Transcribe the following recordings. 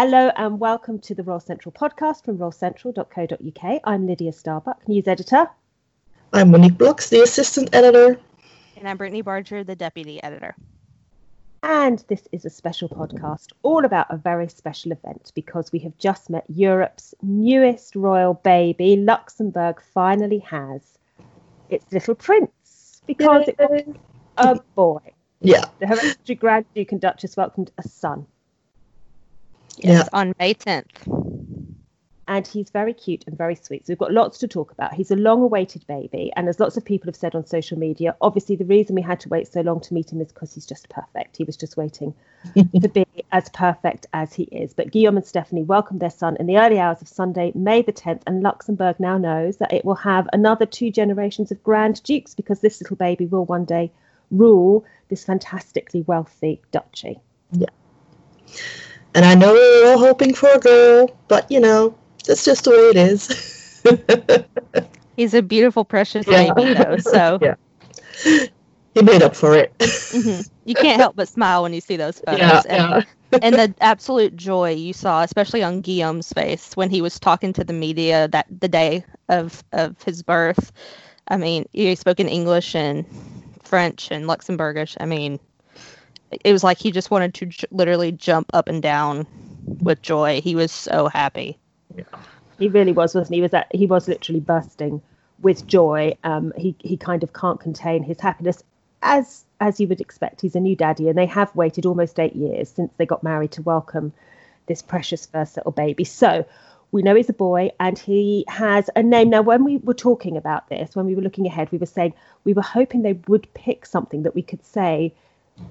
Hello and welcome to the Royal Central podcast from royalcentral.co.uk. I'm Lydia Starbuck, news editor. I'm Monique Blocks, the assistant editor. And I'm Brittany Barger, the deputy editor. And this is a special podcast all about a very special event because we have just met Europe's newest royal baby. Luxembourg finally has its little prince because Yay. it was a boy. Yeah. The hereditary Grand Duke and Duchess welcomed a son. Yes, yeah. on May 10th. And he's very cute and very sweet. So we've got lots to talk about. He's a long awaited baby. And as lots of people have said on social media, obviously the reason we had to wait so long to meet him is because he's just perfect. He was just waiting to be as perfect as he is. But Guillaume and Stephanie welcomed their son in the early hours of Sunday, May the 10th. And Luxembourg now knows that it will have another two generations of Grand Dukes because this little baby will one day rule this fantastically wealthy duchy. Yeah. And I know we were all hoping for a girl, but you know, that's just the way it is. He's a beautiful, precious yeah. baby, though. So yeah, he made up for it. mm-hmm. You can't help but smile when you see those photos. Yeah, and, yeah. and the absolute joy you saw, especially on Guillaume's face when he was talking to the media that the day of of his birth. I mean, he spoke in English and French and Luxembourgish. I mean, it was like he just wanted to j- literally jump up and down with joy. He was so happy. Yeah. He really was, wasn't he? he was that he was literally bursting with joy. Um, he he kind of can't contain his happiness, as as you would expect. He's a new daddy, and they have waited almost eight years since they got married to welcome this precious first little baby. So we know he's a boy and he has a name. Now, when we were talking about this, when we were looking ahead, we were saying we were hoping they would pick something that we could say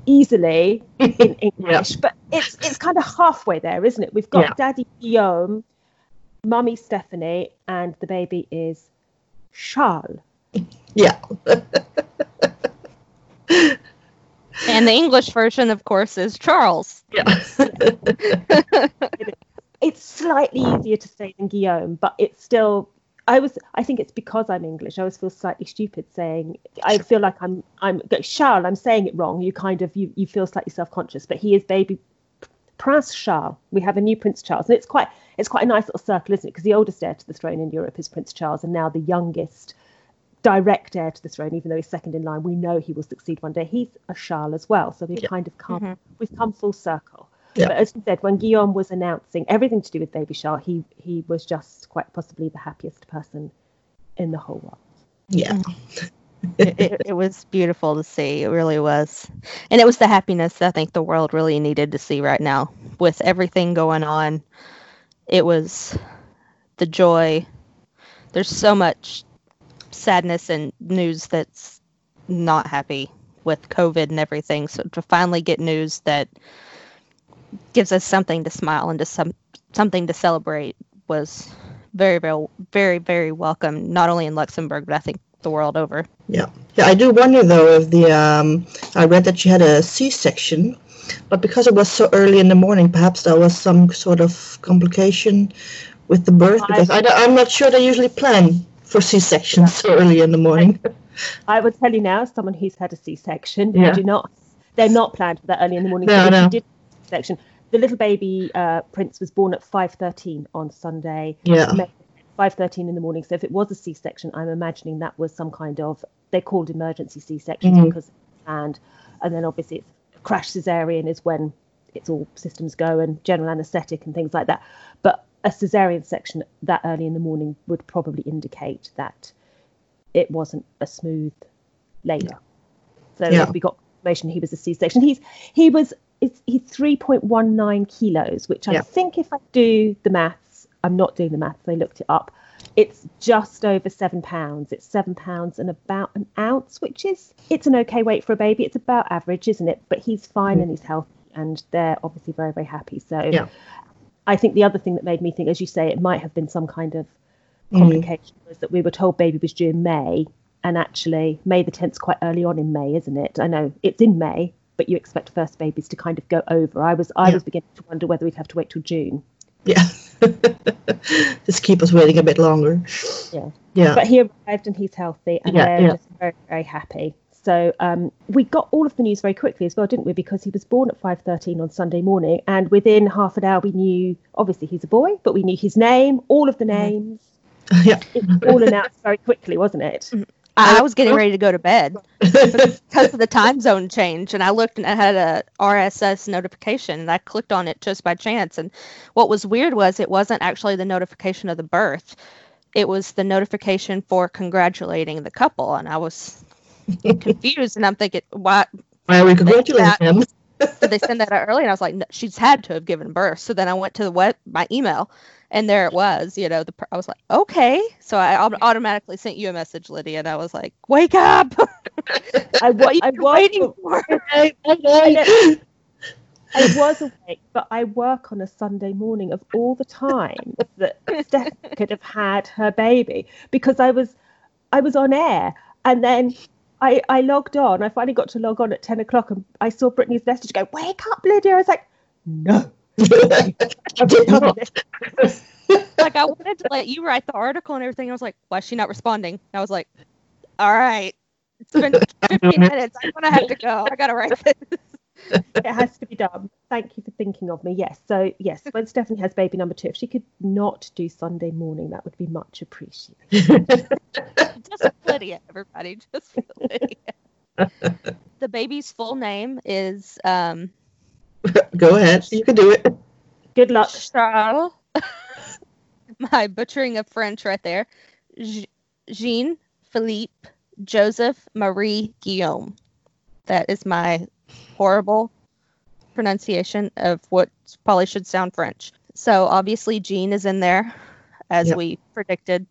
easily in English, yeah. but it's it's kind of halfway there, isn't it? We've got yeah. Daddy Guillaume, Mummy Stephanie, and the baby is Charles. Yeah. and the English version, of course, is Charles. Yeah. it's slightly easier to say than Guillaume, but it's still I was I think it's because I'm English. I always feel slightly stupid saying I feel like I'm I'm Charles, I'm saying it wrong. You kind of you, you feel slightly self-conscious, but he is baby Prince Charles. We have a new Prince Charles. And it's quite it's quite a nice little circle, isn't it? Because the oldest heir to the throne in Europe is Prince Charles, and now the youngest direct heir to the throne, even though he's second in line, we know he will succeed one day. He's a Charles as well. So we've yeah. kind of come mm-hmm. we've come full circle. Yeah. But as you said, when Guillaume was announcing everything to do with Baby Charles, he he was just quite possibly the happiest person in the whole world. Yeah. Mm. it, it, it, was beautiful to see. It really was. And it was the happiness I think the world really needed to see right now. With everything going on, it was the joy. There's so much sadness and news that's not happy with COVID and everything. So to finally get news that gives us something to smile and just some something to celebrate was very very very very welcome not only in Luxembourg but I think the world over. Yeah, yeah. I do wonder though if the um, I read that she had a C-section, but because it was so early in the morning, perhaps there was some sort of complication with the birth. Because I, I'm not sure they usually plan for C-sections so early in the morning. I would tell you now, as someone who's had a C-section, yeah. they do not. They're not planned for that early in the morning. No, so no. Did section. The little baby uh, prince was born at 5:13 on Sunday. Yeah. 5:13 in the morning. So if it was a C-section, I'm imagining that was some kind of they called emergency C-section mm-hmm. because and and then obviously it's crash cesarean is when it's all systems go and general anaesthetic and things like that. But a cesarean section that early in the morning would probably indicate that it wasn't a smooth labour. Yeah. So yeah. we got information he was a C-section. He's he was it's he's 3.19 kilos, which I think if I do the maths, I'm not doing the maths, I looked it up. It's just over seven pounds. It's seven pounds and about an ounce, which is it's an okay weight for a baby. It's about average, isn't it? But he's fine mm. and he's healthy, and they're obviously very very happy. So yeah. I think the other thing that made me think, as you say, it might have been some kind of mm. complication mm. was that we were told baby was due in May, and actually May the 10th is quite early on in May, isn't it? I know it's in May, but you expect first babies to kind of go over. I was I yeah. was beginning to wonder whether we'd have to wait till June. Yeah. just keep us waiting a bit longer. Yeah. Yeah. But he arrived and he's healthy and yeah, they're yeah. just very, very happy. So um, we got all of the news very quickly as well, didn't we? Because he was born at 5:13 on Sunday morning, and within half an hour we knew. Obviously, he's a boy, but we knew his name, all of the names. Yeah. It was all announced very quickly, wasn't it? I was getting ready to go to bed because of the time zone change, and I looked and I had a RSS notification, and I clicked on it just by chance. And what was weird was it wasn't actually the notification of the birth; it was the notification for congratulating the couple, and I was confused. And I'm thinking, why Why are we congratulating him? did they send that out early? And I was like, no, she's had to have given birth. So then I went to the web, my email, and there it was. You know, the I was like, okay. So I automatically sent you a message, Lydia, and I was like, wake up! I, wa- I You're was waiting for. I was awake, but I work on a Sunday morning of all the time that Steph could have had her baby because I was I was on air and then I, I logged on. I finally got to log on at 10 o'clock and I saw Brittany's message go, Wake up, Lydia. I was like, No. Did not. like I wanted to let you write the article and everything. I was like, why is she not responding? I was like, all right, it's been 15 minutes. I'm gonna have to go. I gotta write this. It has to be done. Thank you for thinking of me. Yes. So, yes, when Stephanie has baby number two, if she could not do Sunday morning, that would be much appreciated. Just for Lydia, everybody. Just for Lydia. the baby's full name is um, Go ahead. You can do it. Good luck. Charles. My butchering of French right there. Jean Philippe Joseph Marie Guillaume. That is my horrible pronunciation of what probably should sound French. So obviously Jean is in there, as Yep. we predicted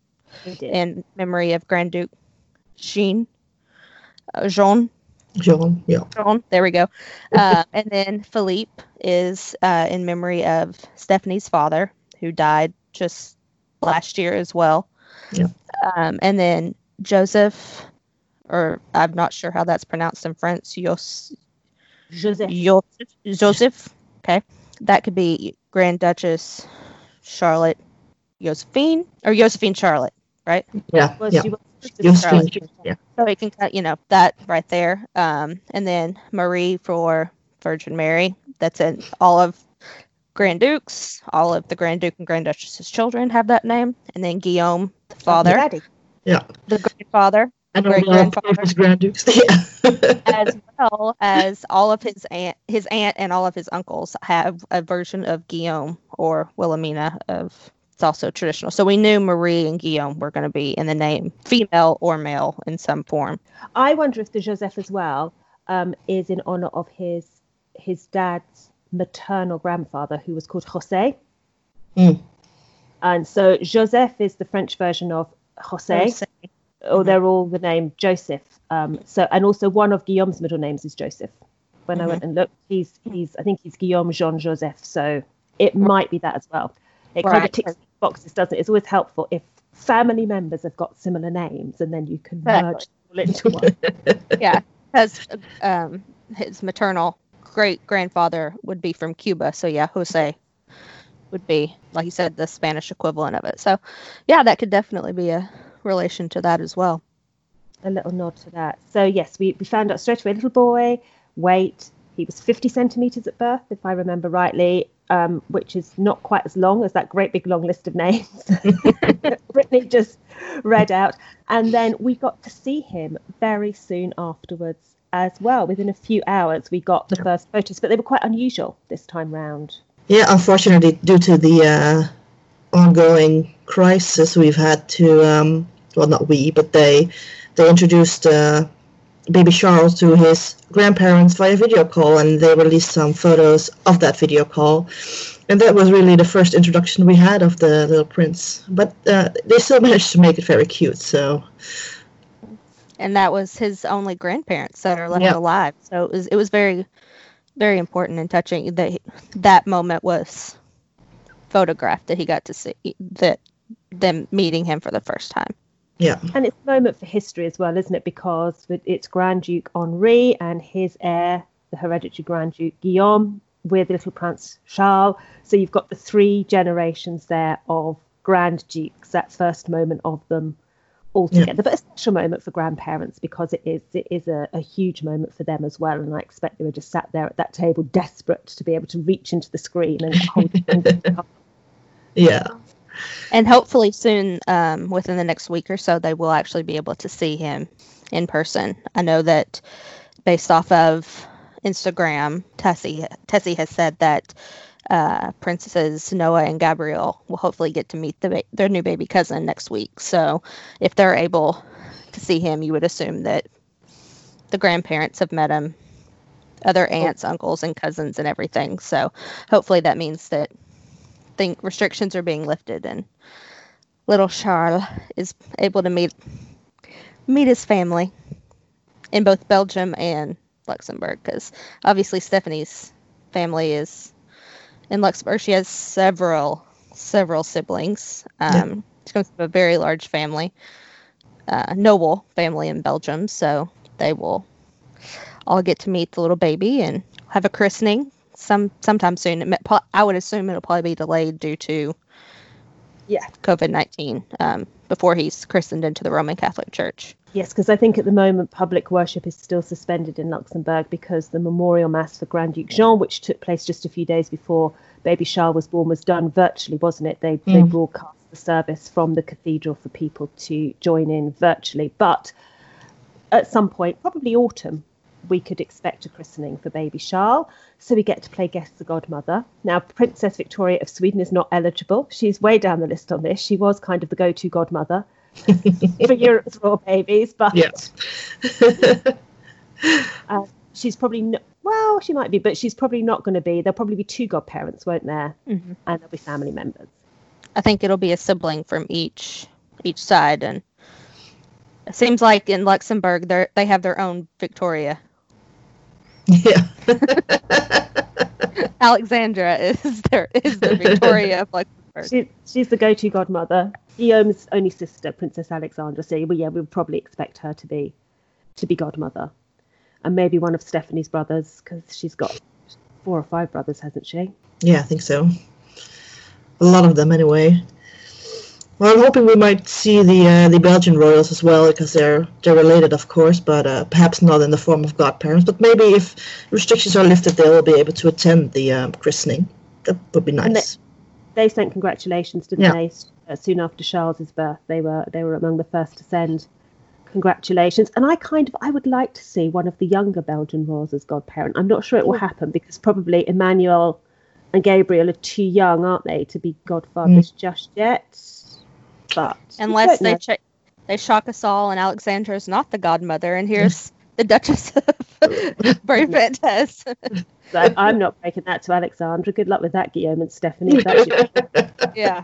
We in memory of Grand Duke Jean. Uh, Jean John. Yeah. John. There we go. Uh, and then Philippe is uh, in memory of Stephanie's father, who died just last year as well. Yeah. Um, and then Joseph, or I'm not sure how that's pronounced in French. Jos- Joseph. Joseph. Joseph. Okay. That could be Grand Duchess Charlotte Josephine or Josephine Charlotte, right? Yeah. Well, Yeah. She was Yes, Charlotte. please. Yeah. So we can cut, you know, that right there. Um, and then Marie for Virgin Mary. That's in all of Grand Dukes, all of the Grand Duke and Grand Duchess's children have that name. And then Guillaume, the father, yeah, the grandfather, And all Great the grandfather. famous Grand Dukes. Yeah. as well as all of his aunt, his aunt and all of his uncles have a version of Guillaume or Wilhelmina of. It's also traditional. So we knew Marie and Guillaume were going to be in the name, female or male in some form. I wonder if the Joseph as well um, is in honor of his his dad's maternal grandfather, who was called José. Mm. And so Joseph is the French version of José, or they're all the name Joseph. Um, so and also one of Guillaume's middle names is Joseph. When I Mhm. went and looked, he's he's I think he's Guillaume Jean Joseph. So it might be that as well. It kind of Right. ticks boxes, doesn't it? It's always helpful if family members have got similar names, and then you can Exactly. merge them all into one. yeah, because um, his maternal great grandfather would be from Cuba. So yeah, Jose would be, like you said, the Spanish equivalent of it. So yeah, that could definitely be a relation to that as well. a little nod to that. So yes, we, we found out straight away. Little boy, weight. He was 50 centimeters at birth, if I remember rightly, um, which is not quite as long as that great big long list of names Brittany just read out. And then we got to see him very soon afterwards as well. Within a few hours, we got the first photos, but they were quite unusual this time round. Yeah, unfortunately, due to the uh, ongoing crisis, we've had to, um, well, not we, but they, they introduced uh, baby Charles to his grandparents via video call, and they released some photos of that video call. And that was really the first introduction we had of the little prince. But uh, they still managed to make it very cute, so And that was his only grandparents that are left Yep. alive. So it was it was very, very important and touching that that moment was photographed that he got to see that them meeting him for the first time. Yeah. And it's a moment for history as well, isn't it? Because it's Grand Duke Henri and his heir, the hereditary Grand Duke Guillaume, with little Prince Charles. So you've got the three generations there of Grand Dukes, that first moment of them altogether. Yeah. But a special moment for grandparents because it is it is a, a, huge moment for them as well. And I expect they were just sat there at that table, desperate to be able to reach into the screen and hold. It. yeah. And hopefully soon, um, within the next week or so, they will actually be able to see him in person. I know that based off of Instagram, Tessy Tessy has said that uh, princesses Noah and Gabriel will hopefully get to meet the ba- their new baby cousin next week. So if they're able to see him, you would assume that the grandparents have met him, other aunts, uncles, and cousins, and everything. So hopefully that means that think restrictions are being lifted and little Charles is able to meet meet his family in both Belgium and Luxembourg because obviously Stephanie's family is in Luxembourg. She has several several siblings. Um, yeah. She comes from a very large family, uh, noble family in Belgium. So they will all get to meet the little baby and have a christening some sometime soon. I would assume it'll probably be delayed due to yeah COVID nineteen um, before he's christened into the Roman Catholic Church. Yes, because I think at the moment public worship is still suspended in Luxembourg because the memorial mass for Grand Duke Jean, which took place just a few days before baby Charles was born, was done virtually, wasn't it? They mm. they broadcast the service from the cathedral for people to join in virtually, but at some point, probably autumn, we could expect a christening for baby Charles. So we get to play guess the godmother. Now, Princess Victoria of Sweden is not eligible. She's way down the list on this. She was kind of the go to godmother for Europe's royal babies, but yes. uh, she's probably not. Well, she might be, but she's probably not going to be. There'll probably be two godparents, won't there? Mm-hmm. And there'll be family members. I think it'll be a sibling from each each side, and it seems like in Luxembourg they they have their own Victoria. Yeah. Alexandra is there is the Victoria of Luxembourg. She, she's the go-to godmother. Guillaume's only sister, Princess Alexandra. So well, yeah, we would probably expect her to be to be godmother, and maybe one of Stephanie's brothers because she's got four or five brothers, hasn't she? Yeah, I think so. A lot of them, anyway. Well, I'm hoping we might see the uh, the Belgian royals as well because they're they're related, of course, but uh, perhaps not in the form of godparents. But maybe if restrictions are lifted, they will be able to attend the um, christening. That would be nice. They, they, sent congratulations, didn't yeah. they? Uh, soon after Charles's birth, they were they were among the first to send congratulations. And I kind of I would like to see one of the younger Belgian royals as godparent. I'm not sure it will happen because probably Emmanuel and Gabriel are too young, aren't they, to be godfathers mm. just yet but unless they ch- they shock us all and Alexandra is not the godmother, and here's the Duchess of Brabant so I'm not breaking that to Alexandra. Good luck with that, Guillaume and Stephanie. yeah.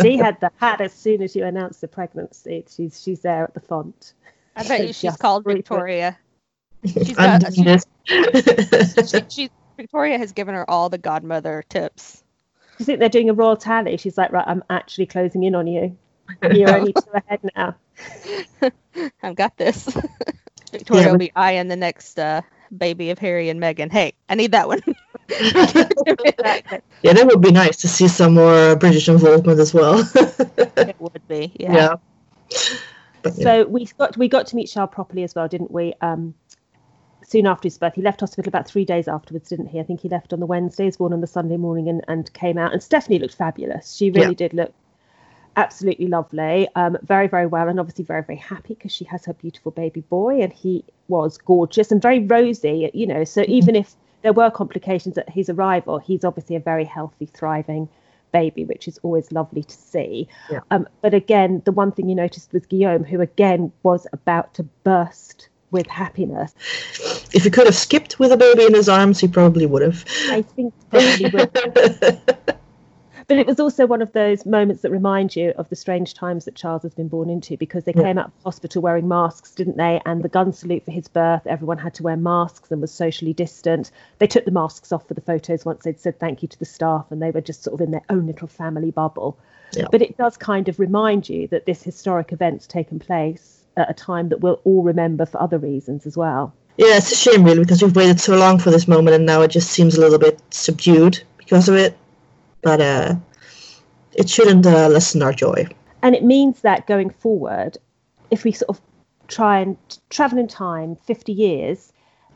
she had the hat as soon as you announced the pregnancy. She's she's there at the font. I bet you she's called Victoria. She's got, she, she, she, Victoria has given her all the godmother tips you think they're doing a royal tally? She's like, right, I'm actually closing in on you. You're only two ahead now. I've got this. Victoria yeah, will be eyeing the next uh, baby of Harry and Meghan. Hey, I need that one. yeah, that would be nice to see some more British involvement as well. it would be, yeah. yeah. But, yeah. So we got we got to meet Charles properly as well, didn't we? Um, soon after his birth. He left hospital about three days afterwards, didn't he? I think he left on the Wednesday, was born on the Sunday morning, and, and came out. And Stephanie looked fabulous. She really yeah. did look absolutely lovely, um, very, very well, and obviously very, very happy because she has her beautiful baby boy, and he was gorgeous and very rosy, you know. So mm-hmm. even if there were complications at his arrival, he's obviously a very healthy, thriving baby, which is always lovely to see. Yeah. Um, but again, the one thing you noticed was Guillaume, who again was about to burst with happiness. If he could have skipped with a baby in his arms, he probably would have. I think probably would. but it was also one of those moments that remind you of the strange times that Charles has been born into because they yeah. came out of hospital wearing masks, didn't they? And the gun salute for his birth, everyone had to wear masks and was socially distant. They took the masks off for the photos once they'd said thank you to the staff and they were just sort of in their own little family bubble. Yeah. But it does kind of remind you that this historic event's taken place at a time that we'll all remember for other reasons as well. Yeah, it's a shame really because we've waited so long for this moment and now it just seems a little bit subdued because of it. But uh, it shouldn't uh, lessen our joy. And it means that going forward, if we sort of try and travel in time 50 years,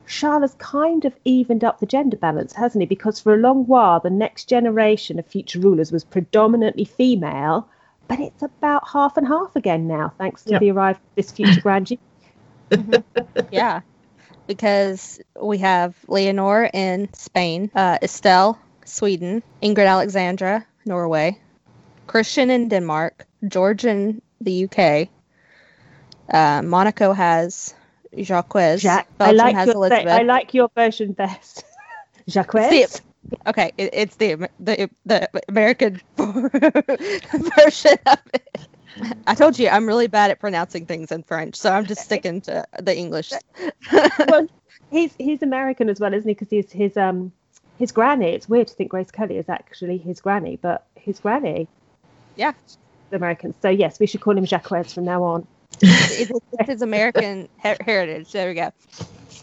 Charles kind of evened up the gender balance, hasn't he? Because for a long while, the next generation of future rulers was predominantly female, but it's about half and half again now, thanks to yep. the arrival of this future grand duke. mm-hmm. Yeah, because we have Leonor in Spain, uh, Estelle, Sweden, Ingrid Alexandra, Norway, Christian in Denmark, George in the UK, uh, Monaco has Jacques. Jacques. I like has your Elizabeth. I like your version best. Jacques. Okay, it, it's the the the American version of it. I told you I'm really bad at pronouncing things in French, so I'm just sticking to the English. well, he's he's American as well, isn't he? Because he's his um his granny. It's weird to think Grace Kelly is actually his granny, but his granny. Yeah. American. So yes, we should call him Jacques from now on. it's, his American her- heritage. There we go.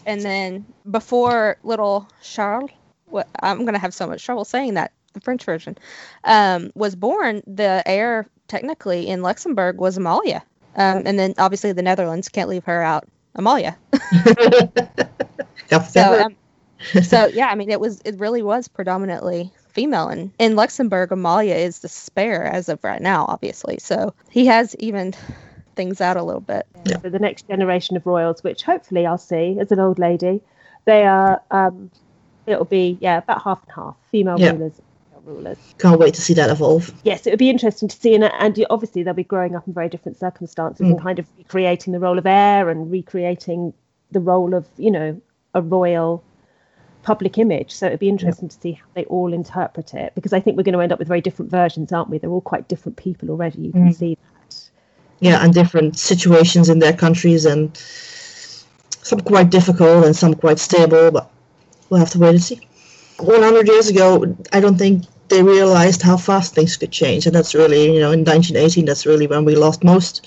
And then before little Charles, what, I'm going to have so much trouble saying that the French version um, was born. The heir technically in Luxembourg was Amalia, um, and then obviously the Netherlands can't leave her out. Amalia. so, um, so yeah, I mean, it was it really was predominantly female, and in Luxembourg, Amalia is the spare as of right now, obviously. So he has even things out a little bit. Yeah. For the next generation of royals, which hopefully I'll see as an old lady, they are. Um, it'll be yeah about half and half female yeah. rulers. Rulers. Can't wait to see that evolve. Yes, it would be interesting to see, and, and obviously they'll be growing up in very different circumstances mm. and kind of recreating the role of heir and recreating the role of you know a royal public image. So it'd be interesting to see how they all interpret it because I think we're going to end up with very different versions, aren't we? They're all quite different people already. You can mm. see that. yeah, and different situations in their countries, and some quite difficult and some quite stable, but we'll have to wait and see. 100 years ago, I don't think they realized how fast things could change, and that's really, you know, in 1918, that's really when we lost most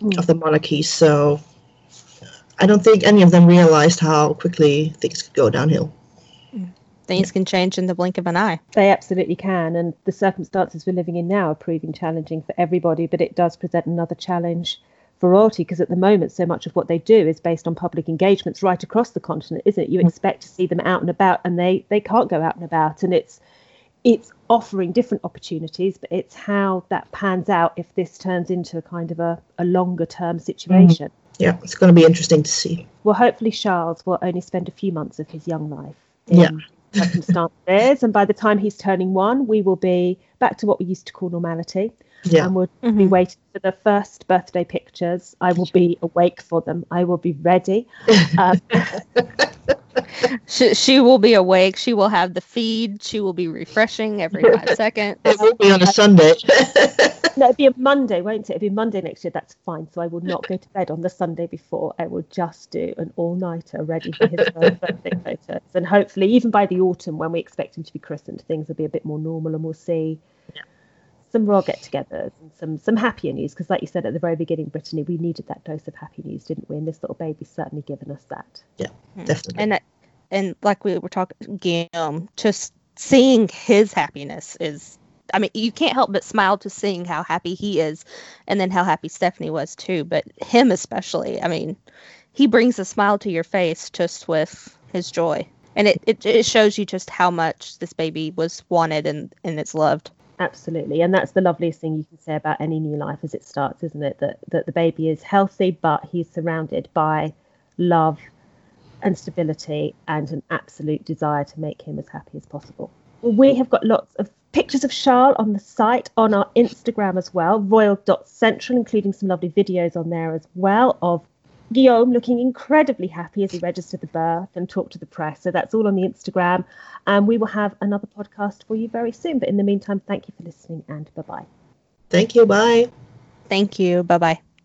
mm. of the monarchies. So I don't think any of them realized how quickly things could go downhill things can change in the blink of an eye. They absolutely can. And the circumstances we're living in now are proving challenging for everybody, but it does present another challenge for royalty because at the moment, so much of what they do is based on public engagements right across the continent, isn't it? You mm. expect to see them out and about, and they, they can't go out and about. And it's it's offering different opportunities, but it's how that pans out if this turns into a kind of a, a longer term situation. Mm. Yeah, it's going to be interesting to see. Well, hopefully, Charles will only spend a few months of his young life in yeah circumstances. and by the time he's turning one, we will be back to what we used to call normality. Yeah. And we'll mm-hmm. be waiting for the first birthday pictures. I will be awake for them. I will be ready. Um, she, she will be awake. She will have the feed. She will be refreshing every five seconds. It will be on a Sunday. no, it'll be a Monday, won't it? It'll be Monday next year. That's fine. So I will not go to bed on the Sunday before. I will just do an all nighter ready for his birthday photos. And hopefully, even by the autumn, when we expect him to be christened, things will be a bit more normal and we'll see yeah. Some royal get togethers and some, some happier news. Because, like you said at the very beginning, Brittany, we needed that dose of happy news, didn't we? And this little baby's certainly given us that. Yeah, hmm. definitely. And, and like we were talking, Guillaume, just seeing his happiness is I mean, you can't help but smile to seeing how happy he is, and then how happy Stephanie was too. But him especially, I mean, he brings a smile to your face just with his joy, and it, it, it shows you just how much this baby was wanted and and it's loved. Absolutely, and that's the loveliest thing you can say about any new life as it starts, isn't it? That that the baby is healthy, but he's surrounded by love and stability and an absolute desire to make him as happy as possible. We have got lots of pictures of Charles on the site, on our Instagram as well, royal.central, including some lovely videos on there as well of Guillaume looking incredibly happy as he registered the birth and talked to the press. So that's all on the Instagram. And we will have another podcast for you very soon. But in the meantime, thank you for listening and bye bye. Thank you. Bye. Thank you. Bye bye.